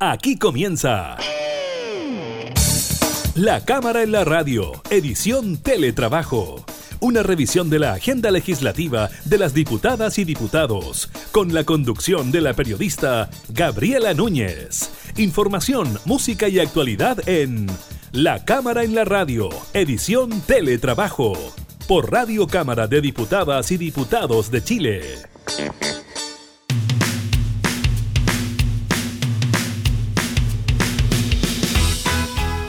Aquí comienza. La Cámara en la Radio, edición Teletrabajo. Una revisión de la agenda legislativa de las diputadas y diputados, con la conducción de la periodista Gabriela Núñez. Información, música y actualidad en La Cámara en la Radio, edición Teletrabajo, por Radio Cámara de Diputadas y Diputados de Chile.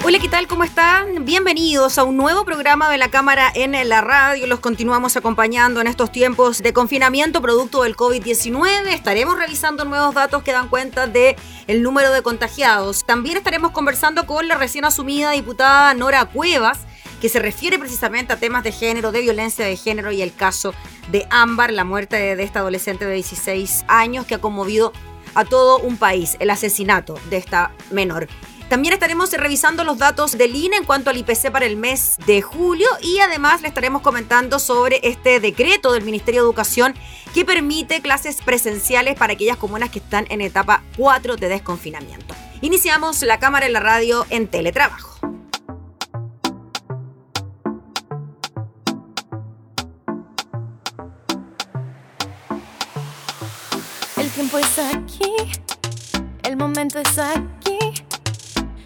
Hola, ¿qué tal? ¿Cómo están? Bienvenidos a un nuevo programa de la Cámara en la radio. Los continuamos acompañando en estos tiempos de confinamiento producto del COVID-19. Estaremos revisando nuevos datos que dan cuenta de número de contagiados. También estaremos conversando con la recién asumida diputada Nora Cuevas, que se refiere precisamente a temas de género, de violencia de género y el caso de Ámbar, la muerte de esta adolescente de 16 años que ha conmovido a todo un país, el asesinato de esta menor. También estaremos revisando los datos del INE en cuanto al IPC para el mes de julio y además le estaremos comentando sobre este decreto del Ministerio de Educación que permite clases presenciales para aquellas comunas que están en etapa 4 de desconfinamiento. Iniciamos la cámara en la radio en teletrabajo. El tiempo es aquí, el momento es aquí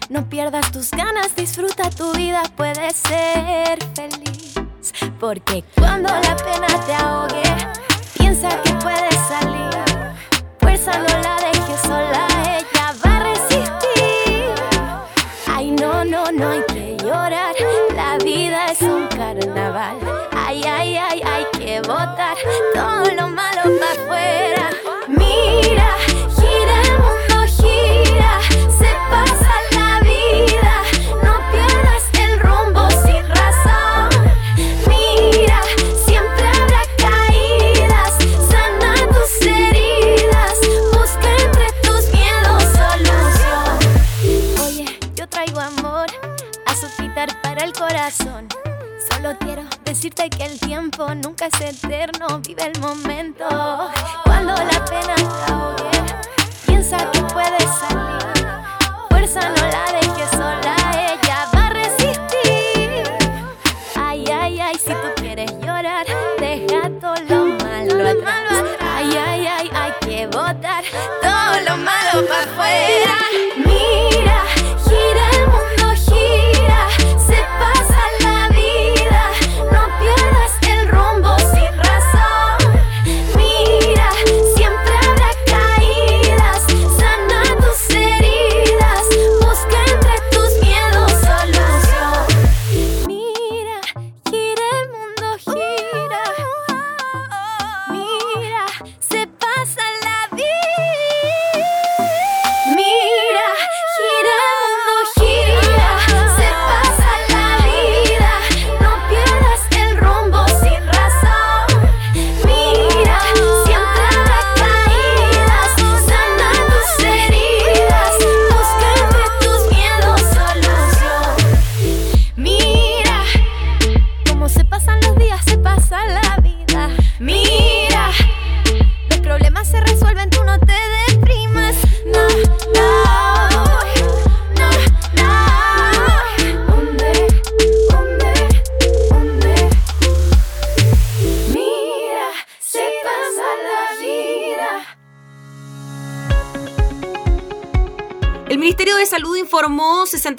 no pierdas tus ganas, disfruta tu vida, puedes ser feliz. Porque cuando la pena te ahogue, piensa que puedes salir. Fuerza no la dejes sola, ella va a resistir. Ay, no, no, no hay que llorar. La vida es un carnaval. Ay, ay, ay, hay que todo que botar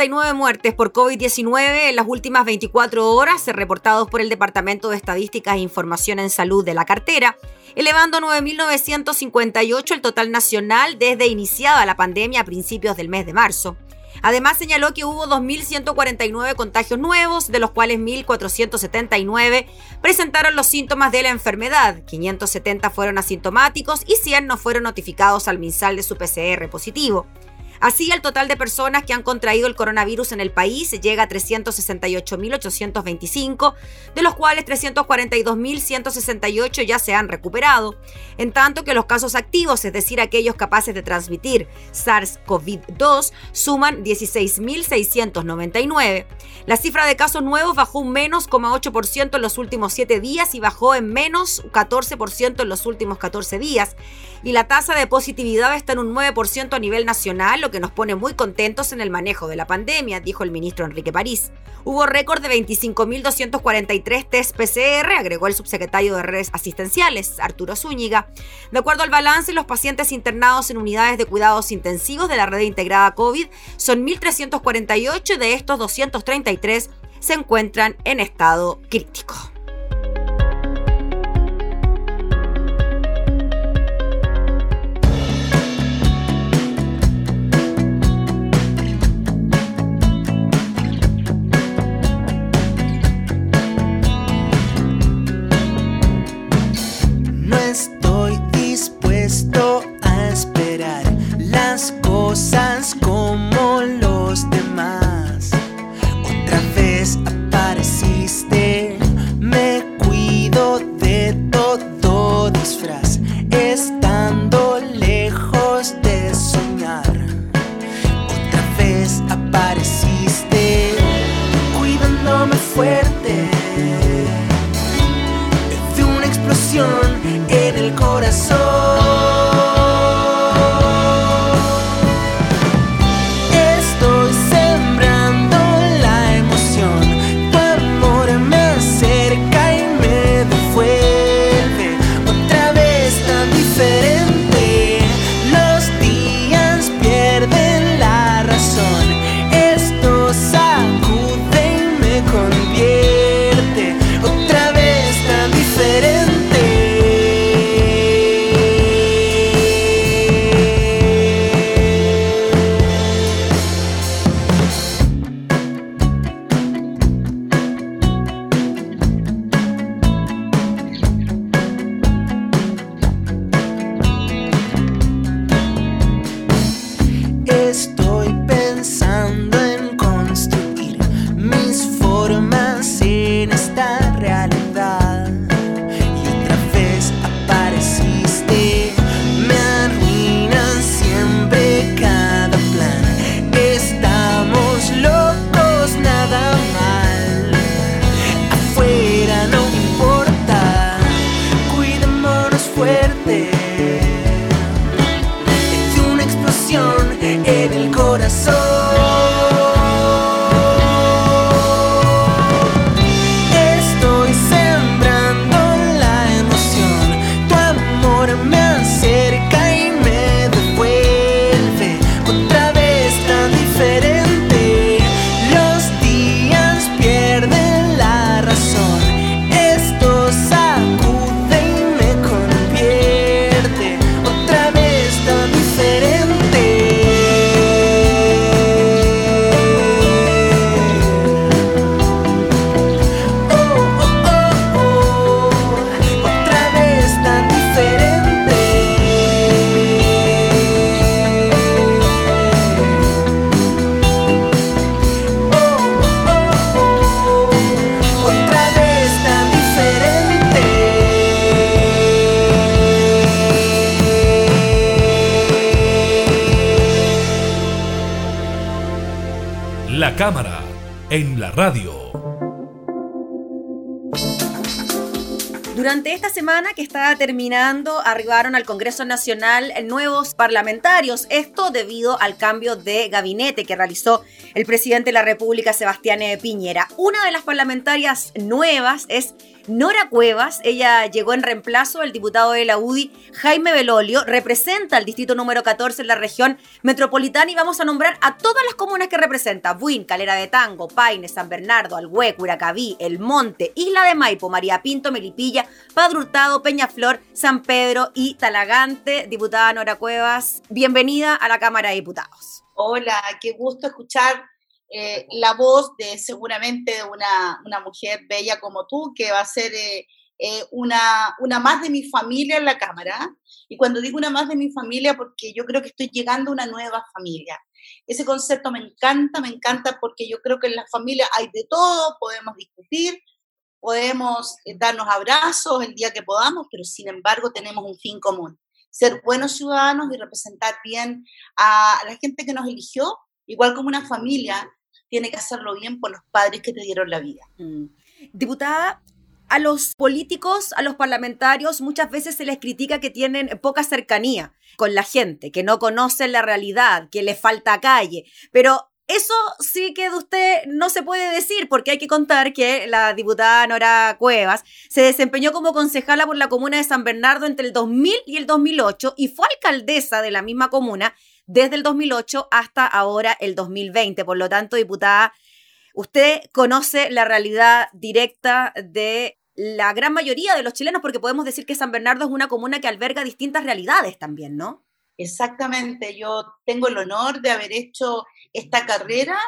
69 muertes por COVID-19 en las últimas 24 horas, reportados por el Departamento de Estadísticas e Información en Salud de la cartera, elevando a 9.958 el total nacional desde iniciada la pandemia a principios del mes de marzo. Además señaló que hubo 2.149 contagios nuevos, de los cuales 1.479 presentaron los síntomas de la enfermedad, 570 fueron asintomáticos y 100 no fueron notificados al MinSal de su PCR positivo. Así, el total de personas que han contraído el coronavirus en el país llega a 368.825, de los cuales 342.168 ya se han recuperado, en tanto que los casos activos, es decir, aquellos capaces de transmitir SARS-CoV-2, suman 16.699. La cifra de casos nuevos bajó un menos 0,8% en los últimos 7 días y bajó en menos 14% en los últimos 14 días. Y la tasa de positividad está en un 9% a nivel nacional, lo que nos pone muy contentos en el manejo de la pandemia, dijo el ministro Enrique París. Hubo récord de 25.243 test PCR, agregó el subsecretario de redes asistenciales, Arturo Zúñiga. De acuerdo al balance, los pacientes internados en unidades de cuidados intensivos de la red integrada COVID son 1.348, de estos 233 se encuentran en estado crítico. En la radio. Durante esta semana que estaba terminando, arribaron al Congreso Nacional nuevos parlamentarios. Esto debido al cambio de gabinete que realizó el presidente de la República, Sebastián Piñera. Una de las parlamentarias nuevas es Nora Cuevas, ella llegó en reemplazo del diputado de la UDI, Jaime Belolio, representa el distrito número 14 en la región metropolitana y vamos a nombrar a todas las comunas que representa. Buin, Calera de Tango, Paine, San Bernardo, Alhué, Curacaví, El Monte, Isla de Maipo, María Pinto, Melipilla, Padre Hurtado, Peñaflor, San Pedro y Talagante. Diputada Nora Cuevas, bienvenida a la Cámara de Diputados. Hola, qué gusto escuchar eh, la voz de seguramente de una, una, mujer bella como tú, que va a ser eh, eh, una, una más de mi familia en la Cámara. Y cuando digo una más de mi familia, porque yo creo que estoy llegando a una nueva familia. Ese concepto me encanta, me encanta porque yo creo que en la familia hay de todo, podemos discutir, podemos darnos abrazos el día que podamos, pero sin embargo tenemos un fin común, ser buenos ciudadanos y representar bien a la gente que nos eligió igual como una familia tiene que hacerlo bien por los padres que te dieron la vida. Mm. Diputada, a los políticos, a los parlamentarios, muchas veces se les critica que tienen poca cercanía con la gente, que no conocen la realidad, que les falta calle. Pero eso sí que de usted no se puede decir, porque hay que contar que la diputada Nora Cuevas se desempeñó como concejala por la comuna de San Bernardo entre el 2000 y el 2008 y fue alcaldesa de la misma comuna desde el 2008 hasta ahora el 2020. Por lo tanto, diputada, usted conoce la realidad directa de la gran mayoría de los chilenos, porque podemos decir que San Bernardo es una comuna que alberga distintas realidades también, ¿no? Exactamente, yo tengo el honor de haber hecho esta carrera,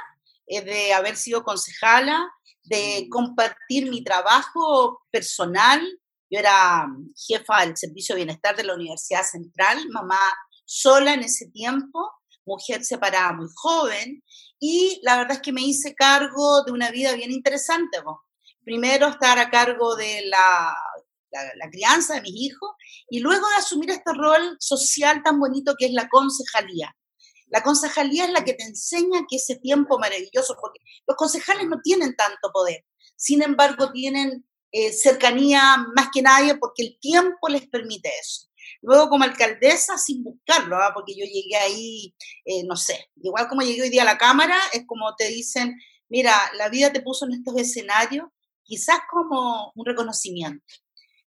eh, de haber sido concejala, de compartir mi trabajo personal. Yo era jefa del Servicio de Bienestar de la Universidad Central, mamá sola en ese tiempo, mujer separada muy joven, y la verdad es que me hice cargo de una vida bien interesante. Primero estar a cargo de la, la, crianza de mis hijos y luego de asumir este rol social tan bonito que es la concejalía. La concejalía es la que te enseña que ese tiempo maravilloso, porque los concejales no tienen tanto poder, sin embargo tienen eh, cercanía más que nadie porque el tiempo les permite eso. Luego como alcaldesa sin buscarlo, ¿ah? porque yo llegué ahí, eh, no sé, igual como llegué hoy día a la Cámara, es como te dicen, mira, la vida te puso en estos escenarios, quizás como un reconocimiento.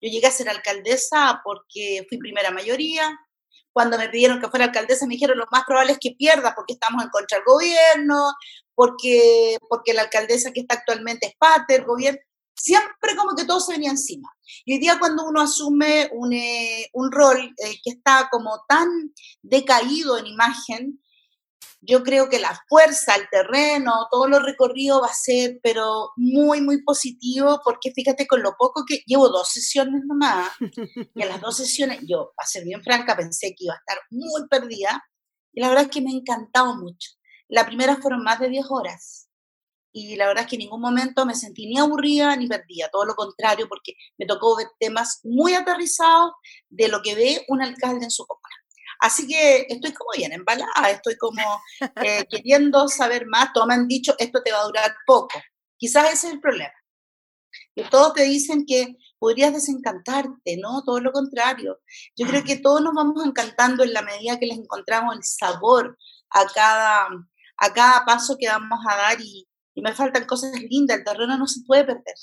Yo llegué a ser alcaldesa porque fui primera mayoría. Cuando me pidieron que fuera alcaldesa, me dijeron lo más probable es que pierda porque estamos en contra del gobierno, porque, porque la alcaldesa que está actualmente es parte del gobierno siempre como que todo se venía encima. Y hoy día cuando uno asume un, eh, un rol eh, que está como tan decaído en imagen, yo creo que la fuerza, el terreno, todo lo recorrido va a ser, pero muy, muy positivo, porque fíjate con lo poco que llevo dos sesiones nomás, y en las dos sesiones, yo, para ser bien franca, pensé que iba a estar muy perdida, y la verdad es que me ha encantado mucho. La primera fueron más de 10 horas y la verdad es que en ningún momento me sentí ni aburrida ni perdida, todo lo contrario, porque me tocó ver temas muy aterrizados de lo que ve un alcalde en su comuna. Así que estoy como bien embalada, estoy como eh, queriendo saber más, todos me han dicho, esto te va a durar poco. Quizás ese es el problema. Que todos te dicen que podrías desencantarte, ¿no? Todo lo contrario. Yo creo que todos nos vamos encantando en la medida que les encontramos el sabor a cada, a cada paso que vamos a dar y, y me faltan cosas lindas, el terreno no se puede perder.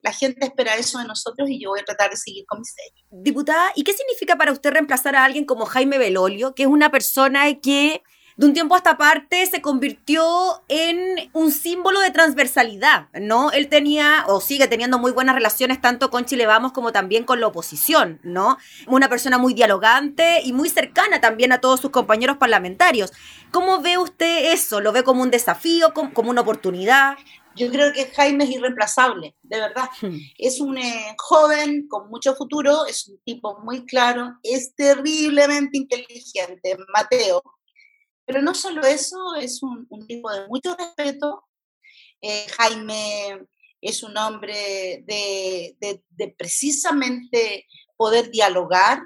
La gente espera eso de nosotros y yo voy a tratar de seguir con mi sello. Diputada, ¿y qué significa para usted reemplazar a alguien como Jaime Belolio, que es una persona que de un tiempo a esta parte se convirtió en un símbolo de transversalidad, ¿no? Él tenía o sigue teniendo muy buenas relaciones tanto con Chile Vamos como también con la oposición, ¿no? Una persona muy dialogante y muy cercana también a todos sus compañeros parlamentarios. ¿Cómo ve usted eso? ¿Lo ve como un desafío, como una oportunidad? Yo creo que Jaime es irreemplazable, de verdad. Hmm. Es un eh, joven con mucho futuro, es un tipo muy claro, es terriblemente inteligente, Mateo, pero no solo eso, es un, tipo de mucho respeto. Eh, Jaime es un hombre de, precisamente poder dialogar.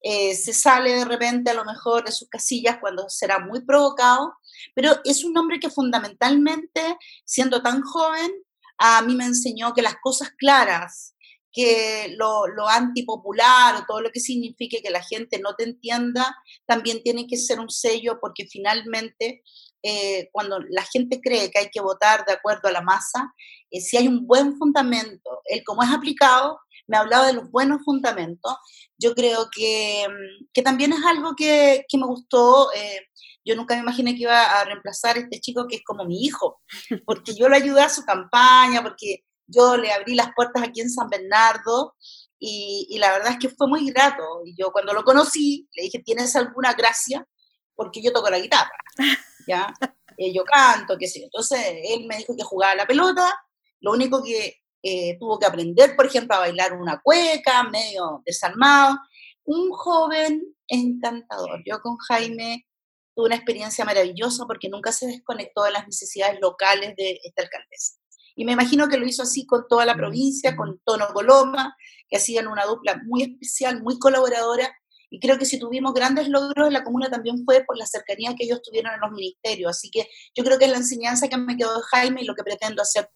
Eh, se sale de repente a lo mejor de sus casillas cuando será muy provocado, pero es un hombre que fundamentalmente, siendo tan joven, a mí me enseñó que las cosas claras, que lo, lo, antipopular o todo lo que signifique que la gente no te entienda, también tiene que ser un sello porque finalmente eh, cuando la gente cree que hay que votar de acuerdo a la masa, eh, si hay un buen fundamento, él como es aplicado, me hablaba de los buenos fundamentos, yo creo que, mm, que también es algo que, que me gustó. Eh, yo nunca me imaginé que iba a reemplazar a este chico que es como mi hijo, porque yo lo ayudé a su campaña, porque yo le abrí las puertas aquí en San Bernardo y, la verdad es que fue muy grato. Y yo cuando lo conocí, le dije, ¿tienes alguna gracia? Porque yo toco la guitarra, ¿ya? Eh, yo canto, qué sé yo. Entonces, él me dijo que jugaba la pelota, lo único que eh, tuvo que aprender, por ejemplo, a bailar una cueca, medio desarmado. Un joven encantador. Yo con Jaime tuve una experiencia maravillosa porque nunca se desconectó de las necesidades locales de esta alcaldesa. Y me imagino que lo hizo así con toda la provincia, con Tono Coloma, que hacían una dupla muy especial, muy colaboradora. Y creo que si tuvimos grandes logros en la comuna también fue por la cercanía que ellos tuvieron en los ministerios. Así que yo creo que es la enseñanza que me quedó de Jaime y lo que pretendo hacer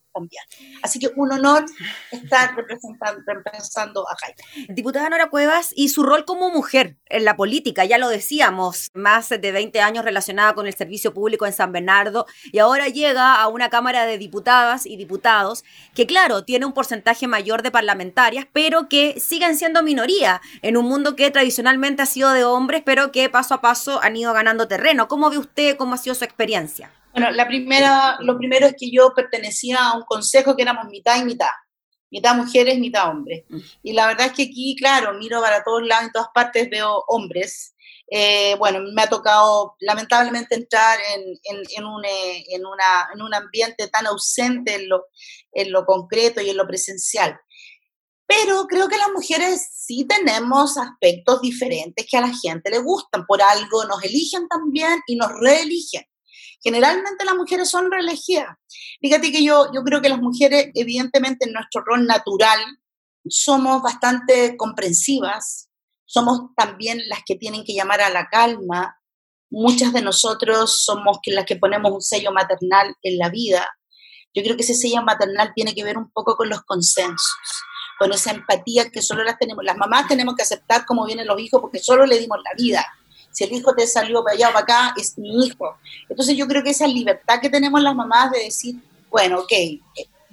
Así que un honor estar representando, representando a Jaime. Diputada Nora Cuevas, y su rol como mujer en la política, ya lo decíamos, más de 20 años relacionada con el servicio público en San Bernardo, y ahora llega a una Cámara de Diputadas y Diputados que, claro, tiene un porcentaje mayor de parlamentarias, pero que siguen siendo minoría en un mundo que tradicionalmente ha sido de hombres, pero que paso a paso han ido ganando terreno. ¿Cómo ve usted cómo ha sido su experiencia? Bueno, la primera, lo primero es que yo pertenecía a un consejo que éramos mitad y mitad, mitad mujeres, mitad hombres. Mm. Y la verdad es que aquí, claro, miro para todos lados, en todas partes veo hombres. Eh, bueno, me ha tocado lamentablemente entrar en, en, en, un, eh, en, una, en un ambiente tan ausente en lo, en lo concreto y en lo presencial. Pero creo que las mujeres sí tenemos aspectos diferentes que a la gente le gustan. Por algo nos eligen también y nos reeligen. Generalmente las mujeres son reelegidas. Fíjate que yo, yo creo que las mujeres, evidentemente en nuestro rol natural, somos bastante comprensivas, somos también las que tienen que llamar a la calma. Muchas de nosotros somos las que ponemos un sello maternal en la vida. Yo creo que ese sello maternal tiene que ver un poco con los consensos con esa empatía que solo las tenemos. Las mamás tenemos que aceptar cómo vienen los hijos porque solo le dimos la vida. Si el hijo te salió para allá o para acá, es mi hijo. Entonces yo creo que esa libertad que tenemos las mamás de decir, bueno, ok, eh,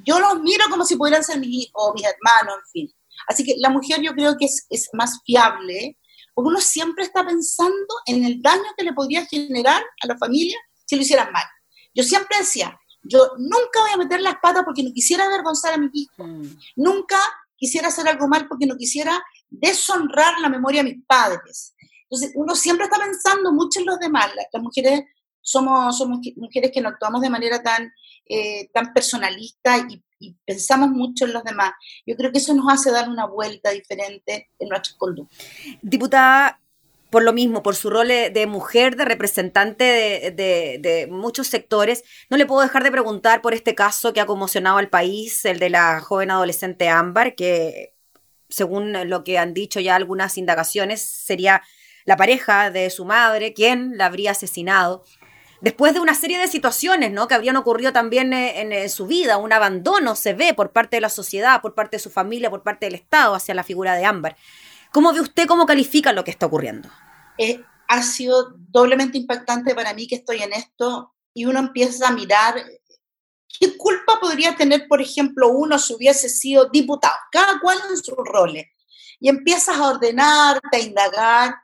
yo los miro como si pudieran ser mis hijos o mis hermanos, en fin. Así que la mujer yo creo que es, es más fiable, porque uno siempre está pensando en el daño que le podría generar a la familia si lo hicieran mal. Yo siempre decía, yo nunca voy a meter las patas porque no quisiera avergonzar a mi hijo. Mm. Nunca quisiera hacer algo mal porque no quisiera deshonrar la memoria de mis padres. Entonces, uno siempre está pensando mucho en los demás. Las, mujeres somos, somos mujeres que no actuamos de manera tan, eh, tan personalista y, pensamos mucho en los demás. Yo creo que eso nos hace dar una vuelta diferente en nuestras conductas. Diputada, por lo mismo, por su rol de mujer, de representante de, de, muchos sectores, no le puedo dejar de preguntar por este caso que ha conmocionado al país, el de la joven adolescente Ámbar, que según lo que han dicho ya algunas indagaciones, sería la pareja de su madre quien la habría asesinado. Después de una serie de situaciones ¿no? que habrían ocurrido también eh, en, su vida, un abandono se ve por parte de la sociedad, por parte de su familia, por parte del Estado hacia la figura de Ámbar. ¿Cómo ve usted, cómo califica lo que está ocurriendo? Eh, ha sido doblemente impactante para mí que estoy en esto y uno empieza a mirar qué culpa podría tener, por ejemplo, uno si hubiese sido diputado, cada cual en sus roles. Y empiezas a ordenar, a indagar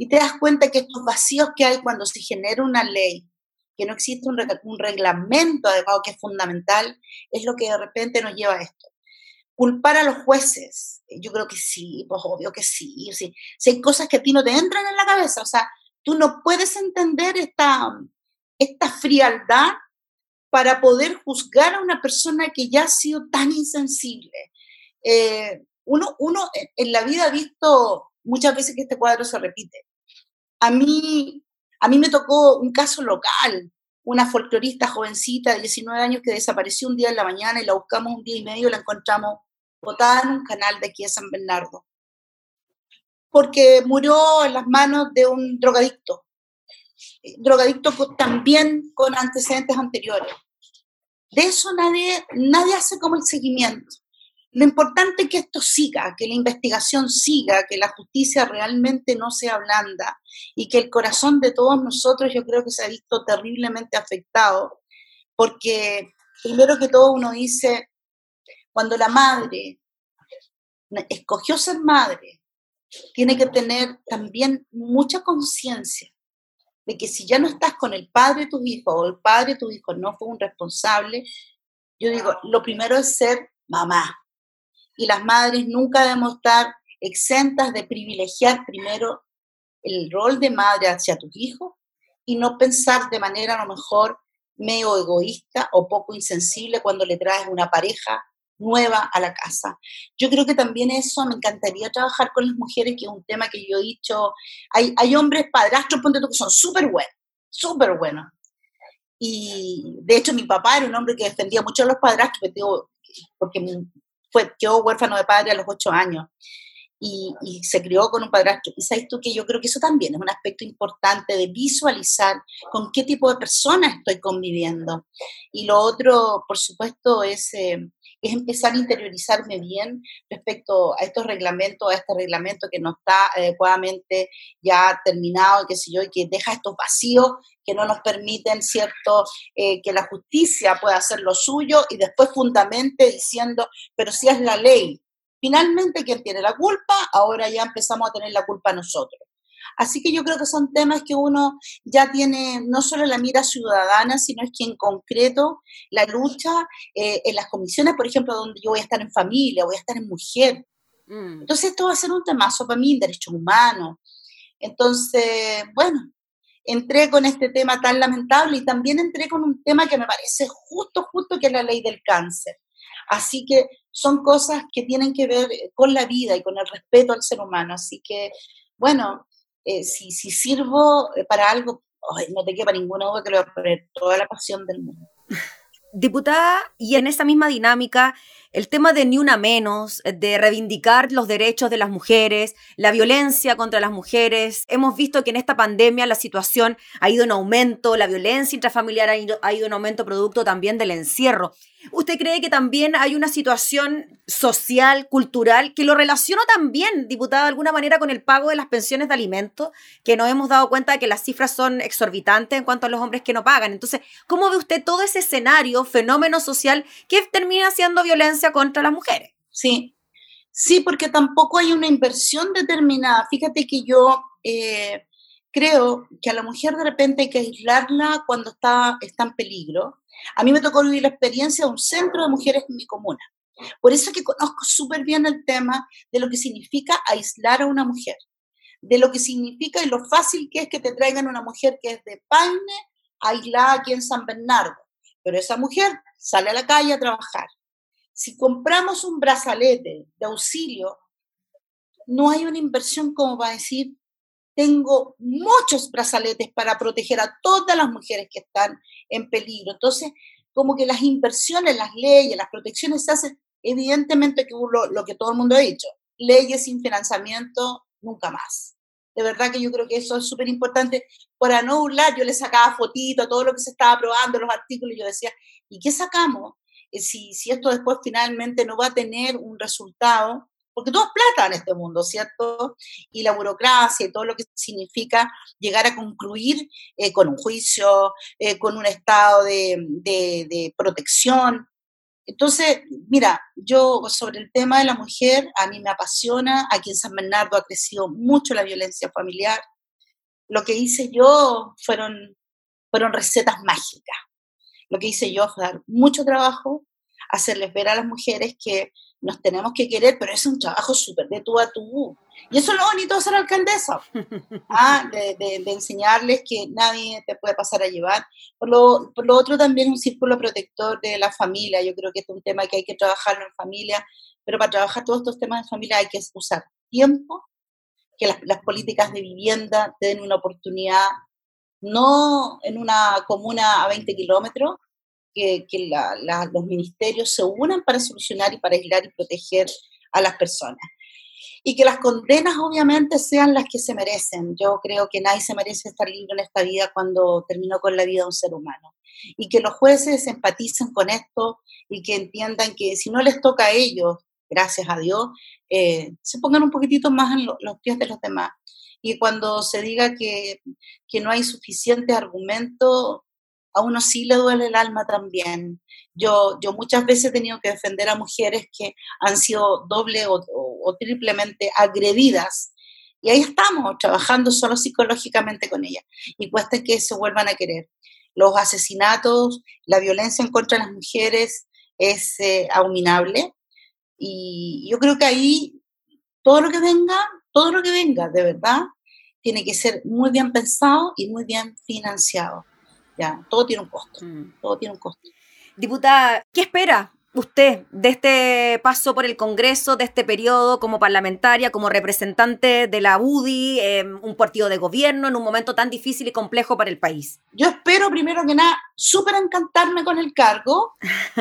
y te das cuenta que estos vacíos que hay cuando se genera una ley, que no existe un, reglamento adecuado que es fundamental, es lo que de repente nos lleva a esto. Culpar a los jueces, yo creo que sí, pues obvio que sí, sí. Si hay cosas que a ti no te entran en la cabeza, o sea, tú no puedes entender esta, esta frialdad para poder juzgar a una persona que ya ha sido tan insensible. Eh, uno, uno en la vida ha visto muchas veces que este cuadro se repite. A mí, a mí me tocó un caso local, una folclorista jovencita de 19 años que desapareció un día en la mañana y la buscamos un día y medio y la encontramos botada en un canal de aquí de San Bernardo, porque murió en las manos de un drogadicto, eh, drogadicto también con antecedentes anteriores. De eso nadie, nadie hace como el seguimiento. Lo importante es que esto siga, que la investigación siga, que la justicia realmente no sea blanda y que el corazón de todos nosotros yo creo que se ha visto terriblemente afectado, porque primero que todo uno dice, cuando la madre escogió ser madre, tiene que tener también mucha conciencia de que si ya no estás con el padre de tus hijos o el padre de tus hijos no fue un responsable, yo digo, lo primero es ser mamá. Y las madres nunca debemos estar exentas de privilegiar primero el rol de madre hacia tus hijos y no pensar de manera a lo mejor medio egoísta o poco insensible cuando le traes una pareja nueva a la casa. Yo creo que también eso me encantaría trabajar con las mujeres, que es un tema que yo he dicho, hay, hay hombres padrastros, ponte tú, que son súper buenos, súper buenos. Y de hecho mi papá era un hombre que defendía mucho a los padrastros, porque fue, quedó huérfano de padre a los ocho años. y, se crió con un padrastro. Y sabes tú que yo creo que eso también es un aspecto importante de visualizar con qué tipo de personas estoy conviviendo. Y lo otro, por supuesto, es, eh, es empezar a interiorizarme bien respecto a estos reglamentos, a este reglamento que no está adecuadamente ya terminado, qué sé yo, y que deja estos vacíos que no nos permiten, ¿cierto?, eh, que la justicia pueda hacer lo suyo y después fundamente diciendo, pero si es la ley, Finalmente, ¿quién tiene la culpa? Ahora ya empezamos a tener la culpa nosotros. Así que yo creo que son temas que uno ya tiene no solo la mira ciudadana, sino es que en concreto la lucha eh, en las comisiones, por ejemplo, donde yo voy a estar en familia, voy a estar en mujer. Mm. Entonces esto va a ser un temazo para mí, derechos humanos. Entonces, bueno, entré con este tema tan lamentable y también entré con un tema que me parece justo, justo, que es la ley del cáncer. Así que son cosas que tienen que ver con la vida y con el respeto al ser humano. Así que, bueno, eh, si, si, sirvo para algo, no te quepa ninguna duda que lo poner toda la pasión del mundo. Diputada, y en esa misma dinámica, el tema de ni una menos, de reivindicar los derechos de las mujeres, la violencia contra las mujeres. Hemos visto que en esta pandemia la situación ha ido en aumento, la violencia intrafamiliar ha ido, ha ido en aumento producto también del encierro. ¿Usted cree que también hay una situación social, cultural, que lo relaciona también, diputada, de alguna manera con el pago de las pensiones de alimentos, que nos hemos dado cuenta de que las cifras son exorbitantes en cuanto a los hombres que no pagan? Entonces, ¿cómo ve usted todo ese escenario, fenómeno social que termina siendo violencia contra las mujeres? Sí, sí, porque tampoco hay una inversión determinada. Fíjate que yo... Eh, creo que a la mujer de repente hay que aislarla cuando está, está en peligro a mí me tocó vivir la experiencia de un centro de mujeres en mi comuna. Por eso que conozco súper bien el tema de lo que significa aislar a una mujer, de lo que significa y lo fácil que es que te traigan una mujer que es de Paine, aislada aquí en San Bernardo. Pero esa mujer sale a la calle a trabajar. Si compramos un brazalete de auxilio, no hay una inversión como para decir, tengo muchos brazaletes para proteger a todas las mujeres que están en peligro. Entonces, como que las inversiones, las leyes, las protecciones se hacen, evidentemente que lo, lo que todo el mundo ha dicho, leyes sin financiamiento, nunca más. De verdad que yo creo que eso es súper importante. Para no burlar, yo le sacaba fotito a todo lo que se estaba aprobando, los artículos, y yo decía, ¿y qué sacamos? Eh, si, si esto después finalmente no va a tener un resultado, porque todo es plata en este mundo, ¿cierto? Y la burocracia y todo lo que significa llegar a concluir eh, con un juicio, eh, con un estado de, de, protección. Entonces, mira, yo sobre el tema de la mujer, a mí me apasiona, aquí en San Bernardo ha crecido mucho la violencia familiar. Lo que hice yo fueron, fueron recetas mágicas. Lo que hice yo fue dar mucho trabajo, hacerles ver a las mujeres que nos tenemos que querer, pero es un trabajo súper de tú a tú. Y eso es lo bonito de ser alcaldesa, ¿ah? de, de, enseñarles que nadie te puede pasar a llevar. Por lo, por lo otro, también un círculo protector de la familia. Yo creo que es un tema que hay que trabajarlo en familia, pero para trabajar todos estos temas en familia hay que usar tiempo, que las, las políticas de vivienda te den una oportunidad, no en una comuna a 20 kilómetros, que, los ministerios se unan para solucionar y para aislar y proteger a las personas. Y que las condenas obviamente sean las que se merecen. Yo creo que nadie se merece estar libre en esta vida cuando terminó con la vida de un ser humano. Y que los jueces empaticen con esto y que entiendan que si no les toca a ellos, gracias a Dios, eh, se pongan un poquitito más en los pies de los demás. Y cuando se diga que, que no hay suficiente argumento, a uno sí le duele el alma también. Yo, yo muchas veces he tenido que defender a mujeres que han sido doble o, triplemente agredidas y ahí estamos, trabajando solo psicológicamente con ellas y cuesta que se vuelvan a querer. Los asesinatos, la violencia en contra de las mujeres es eh, abominable y yo creo que ahí todo lo que venga, todo lo que venga, de verdad, tiene que ser muy bien pensado y muy bien financiado todo tiene un costo, mm. todo tiene un costo. Diputada, ¿qué espera usted de este paso por el Congreso, de este periodo como parlamentaria, como representante de la UDI, em, un partido de gobierno en un momento tan difícil y complejo para el país? Yo espero, primero que nada, súper encantarme con el cargo.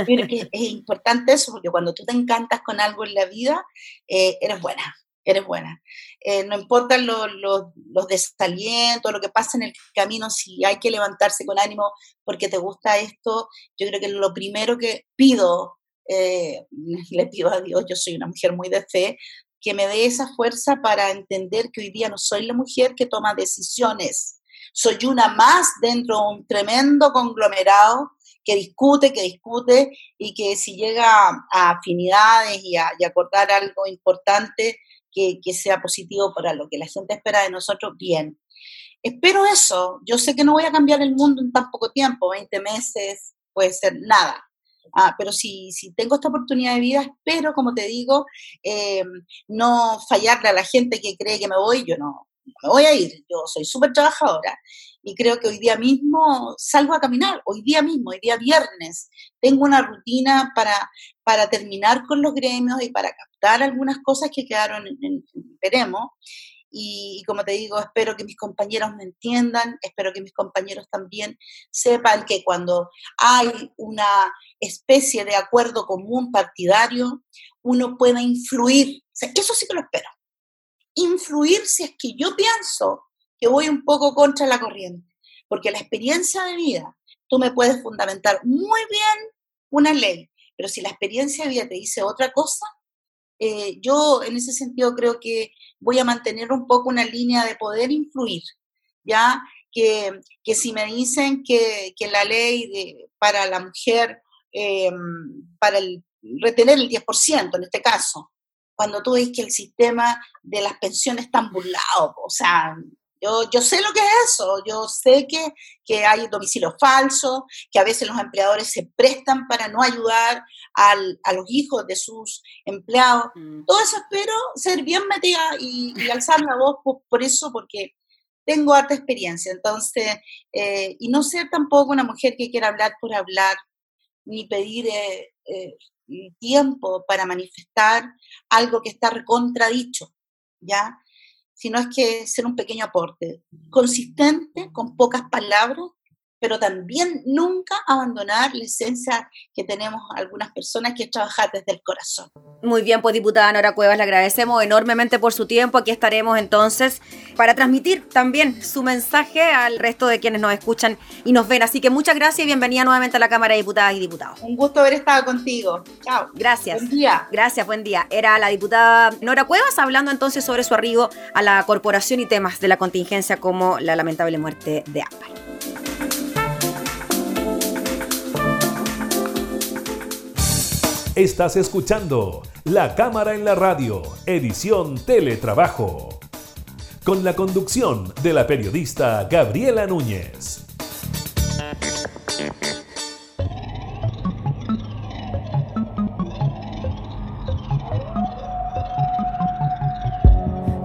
Pero que es importante eso, porque cuando tú te encantas con algo en la vida, eh, eres buena. Eres buena. Eh, no importan los, los, desalientos, lo que pasa en el camino, si hay que levantarse con ánimo porque te gusta esto, yo creo que lo primero que pido, eh, le pido a Dios, yo soy una mujer muy de fe, que me dé esa fuerza para entender que hoy día no soy la mujer que toma decisiones, soy una más dentro de un tremendo conglomerado que discute, que discute y que si llega a afinidades y a, acordar algo importante, que, sea positivo para lo que la gente espera de nosotros, bien. Espero eso. Yo sé que no voy a cambiar el mundo en tan poco tiempo, 20 meses, puede ser nada. Ah, pero si, si, tengo esta oportunidad de vida, espero, como te digo, eh, no fallarle a la gente que cree que me voy, yo no, me voy a ir, yo soy súper trabajadora y creo que hoy día mismo salgo a caminar, hoy día mismo, hoy día viernes, tengo una rutina para, para terminar con los gremios y para captar algunas cosas que quedaron en, en, veremos. Y, como te digo, espero que mis compañeros me entiendan, espero que mis compañeros también sepan que cuando hay una especie de acuerdo común partidario, uno pueda influir. eso sí que lo espero influir si es que yo pienso que voy un poco contra la corriente. Porque la experiencia de vida, tú me puedes fundamentar muy bien una ley, pero si la experiencia de vida te dice otra cosa, eh, yo en ese sentido creo que voy a mantener un poco una línea de poder influir, ¿ya? Que, que si me dicen que, que la ley para la mujer, eh, para el, retener el 10% en este caso, cuando tú ves que el sistema de las pensiones está burlado, o sea, yo, yo sé lo que es eso, yo sé que, que hay domicilio falso, que a veces los empleadores se prestan para no ayudar al, a los hijos de sus empleados. Mm. Todo eso espero ser bien metida y, alzar la voz por, eso, porque tengo harta experiencia. Entonces, eh, y no ser tampoco una mujer que quiera hablar por hablar, ni pedir eh, eh, tiempo para manifestar algo que está contradicho, ¿ya? Sino es que ser un pequeño aporte, consistente, con pocas palabras, pero también nunca abandonar la esencia que tenemos algunas personas que trabajar desde el corazón. Muy bien, pues diputada Nora Cuevas, le agradecemos enormemente por su tiempo. Aquí estaremos entonces para transmitir también su mensaje al resto de quienes nos escuchan y nos ven. Así que muchas gracias y bienvenida nuevamente a la Cámara de Diputadas y Diputados. Un gusto haber estado contigo. Chao. Gracias. Buen día. Gracias, buen día. Era la diputada Nora Cuevas hablando entonces sobre su arribo a la corporación y temas de la contingencia como la lamentable muerte de Ámbar. Estás escuchando La Cámara en la Radio, edición Teletrabajo, con la conducción de la periodista Gabriela Núñez.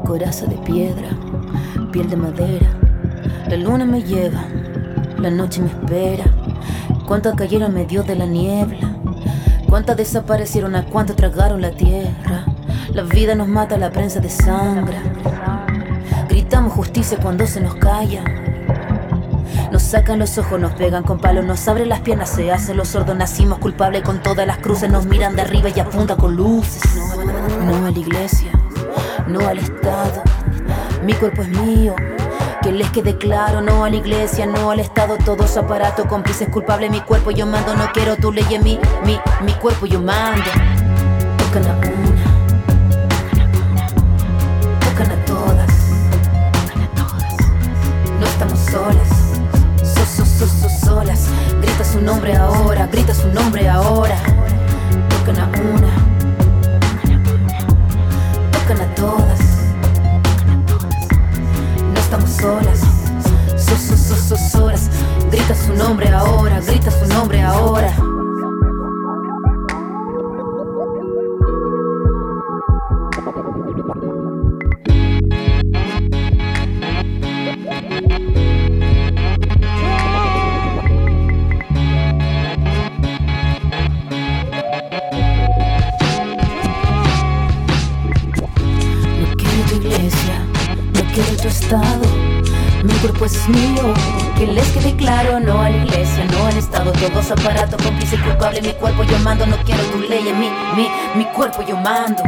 Coraza de piedra, piel de madera, la luna me lleva, la noche me espera, cuánto cayeron medio de la niebla ¿Cuántas desaparecieron? ¿A cuánto tragaron la tierra? La vida nos mata, la prensa de sangre. Gritamos justicia cuando se nos calla. Nos sacan los ojos, nos pegan con palos, nos abren las piernas, se hacen los sordos, nacimos culpables con todas las cruces, nos miran de arriba y apuntan con luces. No a la iglesia, no al Estado, mi cuerpo es mío, que les quede claro, no a la iglesia, no al Estado, todos aparatos, cómplices culpables, mi cuerpo yo mando, no quiero tu ley en mi, mi cuerpo yo mando. Tocan a una, tocan a todas, no estamos solas, so, so, so, solas, grita su nombre ahora, grita su nombre ahora, tocan a una, solas. So, so, horas. Grita su nombre ahora, grita su nombre ahora. No a la iglesia, no al Estado, todos aparatos, cómplice culpable, mi cuerpo yo mando, no quiero tu ley mí, mi, mi cuerpo yo mando.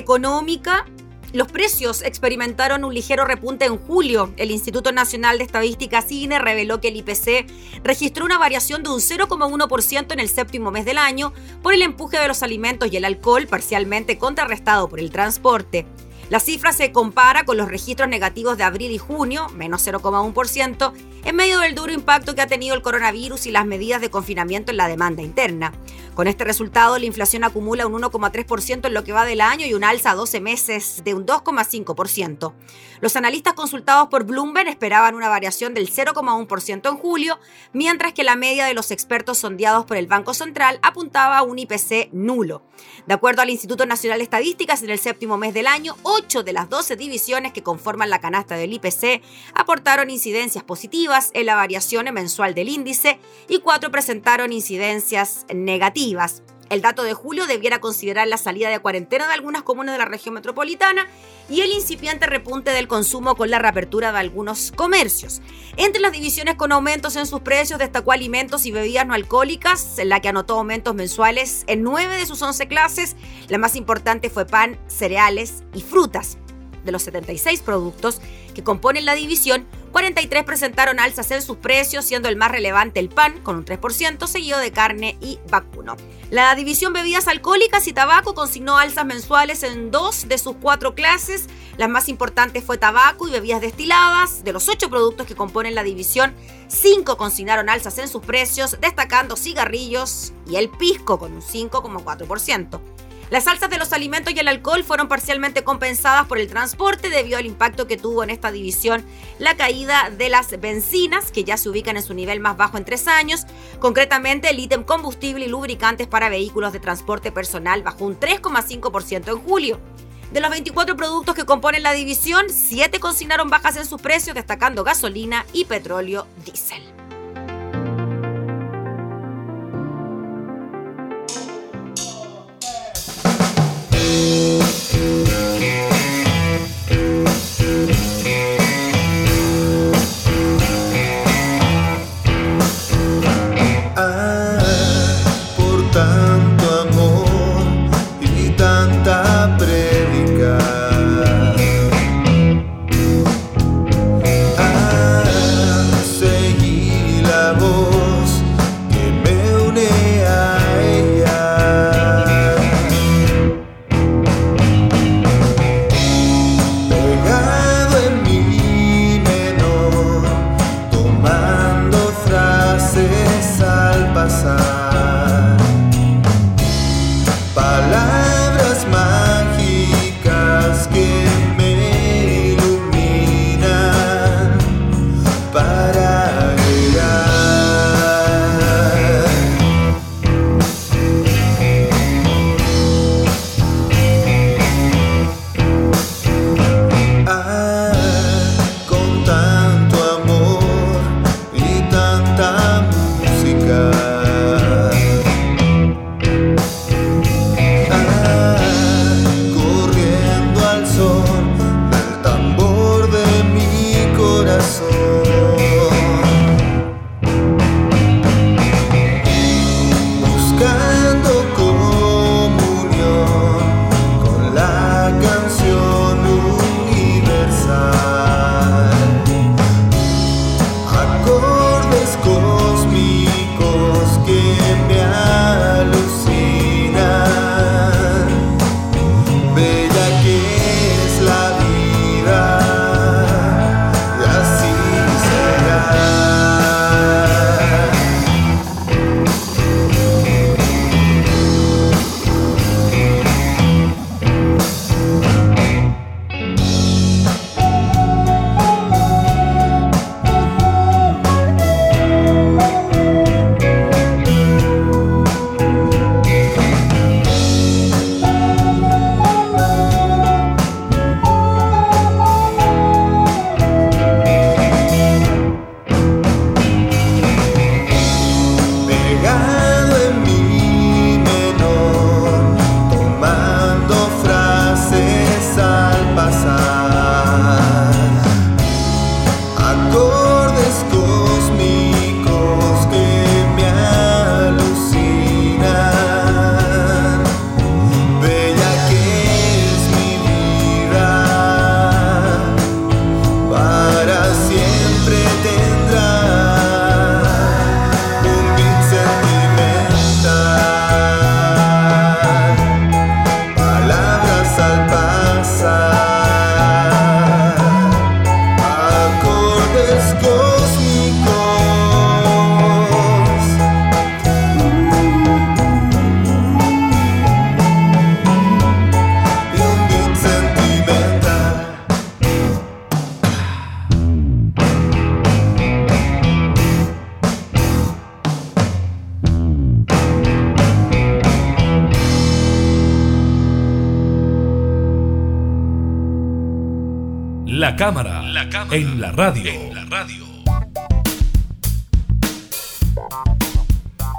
Económica, los precios experimentaron un ligero repunte en julio. El Instituto Nacional de Estadística CINE reveló que el IPC registró una variación de un 0,1% en el séptimo mes del año por el empuje de los alimentos y el alcohol, parcialmente contrarrestado por el transporte. La cifra se compara con los registros negativos de abril y junio, menos 0,1%, en medio del duro impacto que ha tenido el coronavirus y las medidas de confinamiento en la demanda interna. Con este resultado, la inflación acumula un 1,3% en lo que va del año y un alza a 12 meses de un 2,5%. Los analistas consultados por Bloomberg esperaban una variación del 0,1% en julio, mientras que la media de los expertos sondeados por el Banco Central apuntaba a un IPC nulo. De acuerdo al Instituto Nacional de Estadísticas, en el séptimo mes del año, 8 de las 12 divisiones que conforman la canasta del IPC aportaron incidencias positivas en la variación mensual del índice y 4 presentaron incidencias negativas. El dato de julio debiera considerar la salida de cuarentena de algunas comunas de la región metropolitana y el incipiente repunte del consumo con la reapertura de algunos comercios. Entre las divisiones con aumentos en sus precios destacó alimentos y bebidas no alcohólicas, en la que anotó aumentos mensuales en nueve de sus 11 clases. La más importante fue pan, cereales y frutas. De los 76 productos que componen la división, 43 presentaron alzas en sus precios, siendo el más relevante el pan, con un 3%, seguido de carne y vacuno. La división bebidas alcohólicas y tabaco consignó alzas mensuales en dos de sus cuatro clases. Las más importantes fue tabaco y bebidas destiladas. De los ocho productos que componen la división, cinco consignaron alzas en sus precios, destacando cigarrillos y el pisco con un 5,4%. Las alzas de los alimentos y el alcohol fueron parcialmente compensadas por el transporte debido al impacto que tuvo en esta división la caída de las bencinas, que ya se ubican en su nivel más bajo en tres años. Concretamente, el ítem combustible y lubricantes para vehículos de transporte personal bajó un 3,5% en julio. De los 24 productos que componen la división, 7 consignaron bajas en sus precios, destacando gasolina y petróleo diésel. La cámara, en la radio.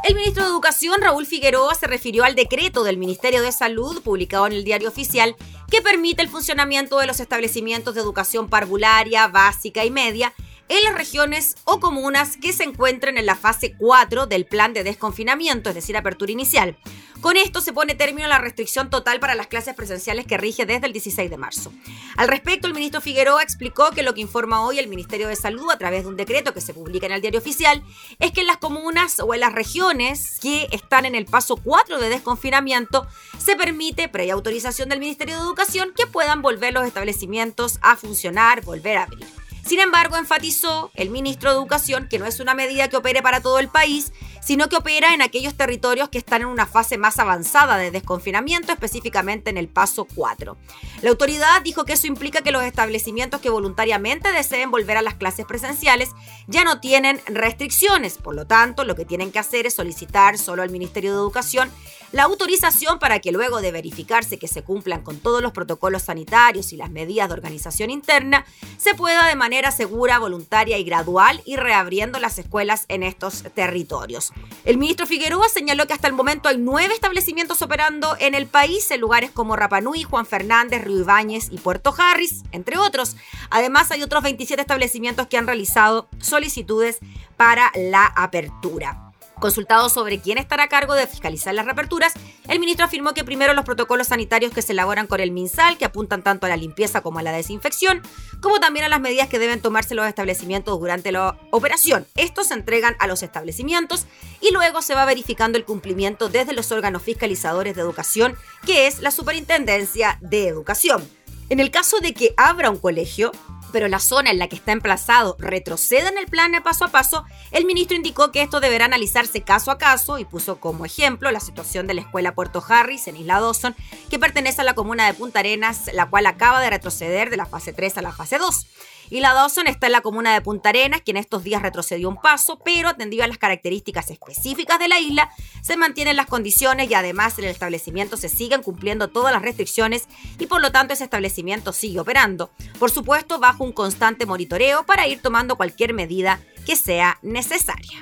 El ministro de Educación, Raúl Figueroa, se refirió al decreto del Ministerio de Salud publicado en el diario oficial que permite el funcionamiento de los establecimientos de educación parvularia, básica y media en las regiones o comunas que se encuentren en la fase 4 del plan de desconfinamiento, es decir, apertura inicial. Con esto se pone término a la restricción total para las clases presenciales que rige desde el 16 de marzo. Al respecto, el ministro Figueroa explicó que lo que informa hoy el Ministerio de Salud a través de un decreto que se publica en el diario oficial es que en las comunas o en las regiones que están en el paso 4 de desconfinamiento se permite, previa autorización del Ministerio de Educación, que puedan volver los establecimientos a funcionar, volver a abrir. Sin embargo, enfatizó el ministro de Educación que no es una medida que opere para todo el país, sino que opera en aquellos territorios que están en una fase más avanzada de desconfinamiento, específicamente en el paso 4. La autoridad dijo que eso implica que los establecimientos que voluntariamente deseen volver a las clases presenciales ya no tienen restricciones, por lo tanto, lo que tienen que hacer es solicitar solo al Ministerio de Educación la autorización para que luego de verificarse que se cumplan con todos los protocolos sanitarios y las medidas de organización interna, se pueda de manera segura, voluntaria y gradual ir reabriendo las escuelas en estos territorios. El ministro Figueroa señaló que hasta el momento hay nueve establecimientos operando en el país, en lugares como Rapanui, Juan Fernández, Río Ibáñez y Puerto Harris, entre otros. Además, hay otros 27 establecimientos que han realizado solicitudes para la apertura. Consultado sobre quién estará a cargo de fiscalizar las reaperturas, el ministro afirmó que primero los protocolos sanitarios que se elaboran con el MinSal, que apuntan tanto a la limpieza como a la desinfección, como también a las medidas que deben tomarse los establecimientos durante la operación. Estos se entregan a los establecimientos y luego se va verificando el cumplimiento desde los órganos fiscalizadores de educación, que es la Superintendencia de Educación. En el caso de que abra un colegio, pero la zona en la que está emplazado retroceda en el plan paso a paso, el ministro indicó que esto deberá analizarse caso a caso y puso como ejemplo la situación de la escuela Puerto Harris en Isla Dawson, que pertenece a la comuna de Punta Arenas, la cual acaba de retroceder de la fase 3 a la fase 2. Y la Dawson está en la comuna de Punta Arenas, que en estos días retrocedió un paso, pero atendido a las características específicas de la isla, se mantienen las condiciones y además en el establecimiento se siguen cumpliendo todas las restricciones y por lo tanto ese establecimiento sigue operando. Por supuesto, bajo un constante monitoreo para ir tomando cualquier medida que sea necesaria.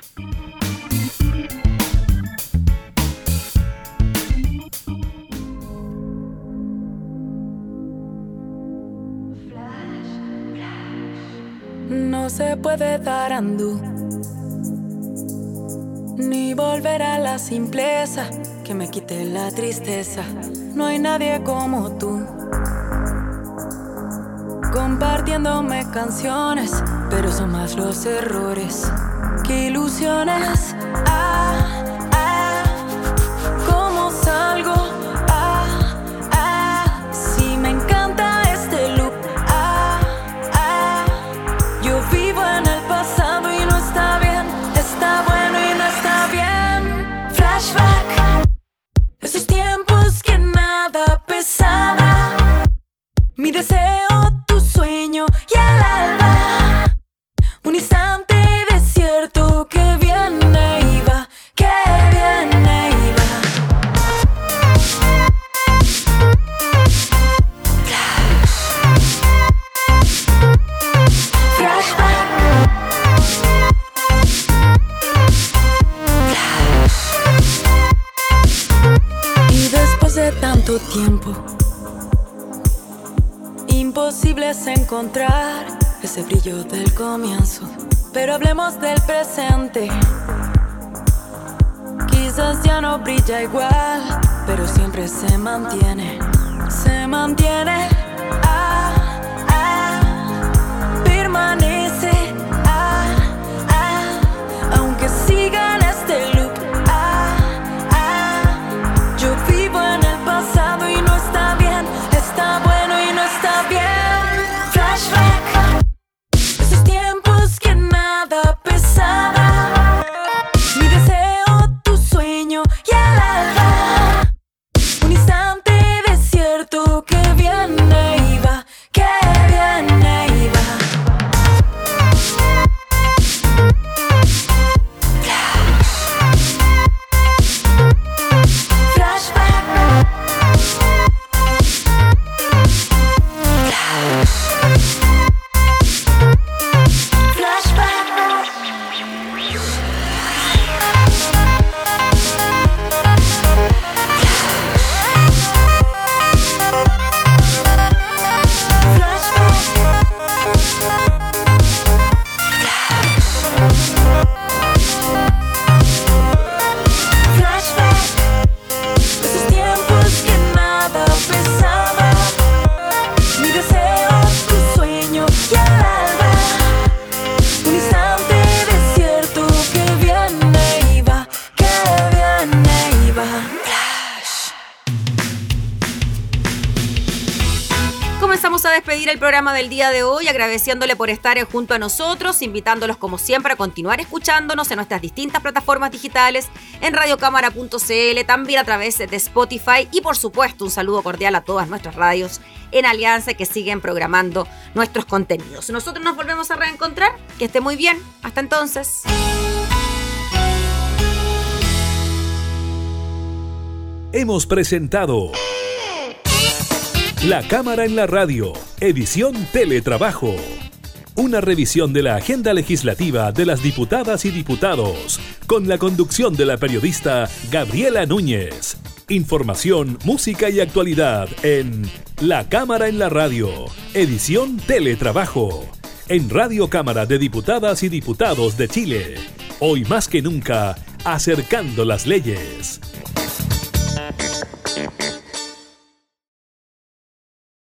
No se puede dar andú, ni volver a la simpleza que me quite la tristeza. No hay nadie como tú, compartiéndome canciones, pero son más los errores que ilusiones. Ese brillo del comienzo. Pero hablemos del presente. Quizás ya no brilla igual, pero siempre se mantiene. Se mantiene. Ah, ah, permanece. Del día de hoy, agradeciéndole por estar junto a nosotros, invitándolos como siempre a continuar escuchándonos en nuestras distintas plataformas digitales, en radiocámara.cl, también a través de Spotify y por supuesto un saludo cordial a todas nuestras radios en Alianza que siguen programando nuestros contenidos. Nosotros nos volvemos a reencontrar, que esté muy bien, hasta entonces. Hemos presentado La Cámara en la Radio, edición Teletrabajo. Una revisión de la agenda legislativa de las diputadas y diputados, con la conducción de la periodista Gabriela Núñez. Información, música y actualidad en La Cámara en la Radio, edición Teletrabajo. En Radio Cámara de Diputadas y Diputados de Chile. Hoy más que nunca, acercando las leyes.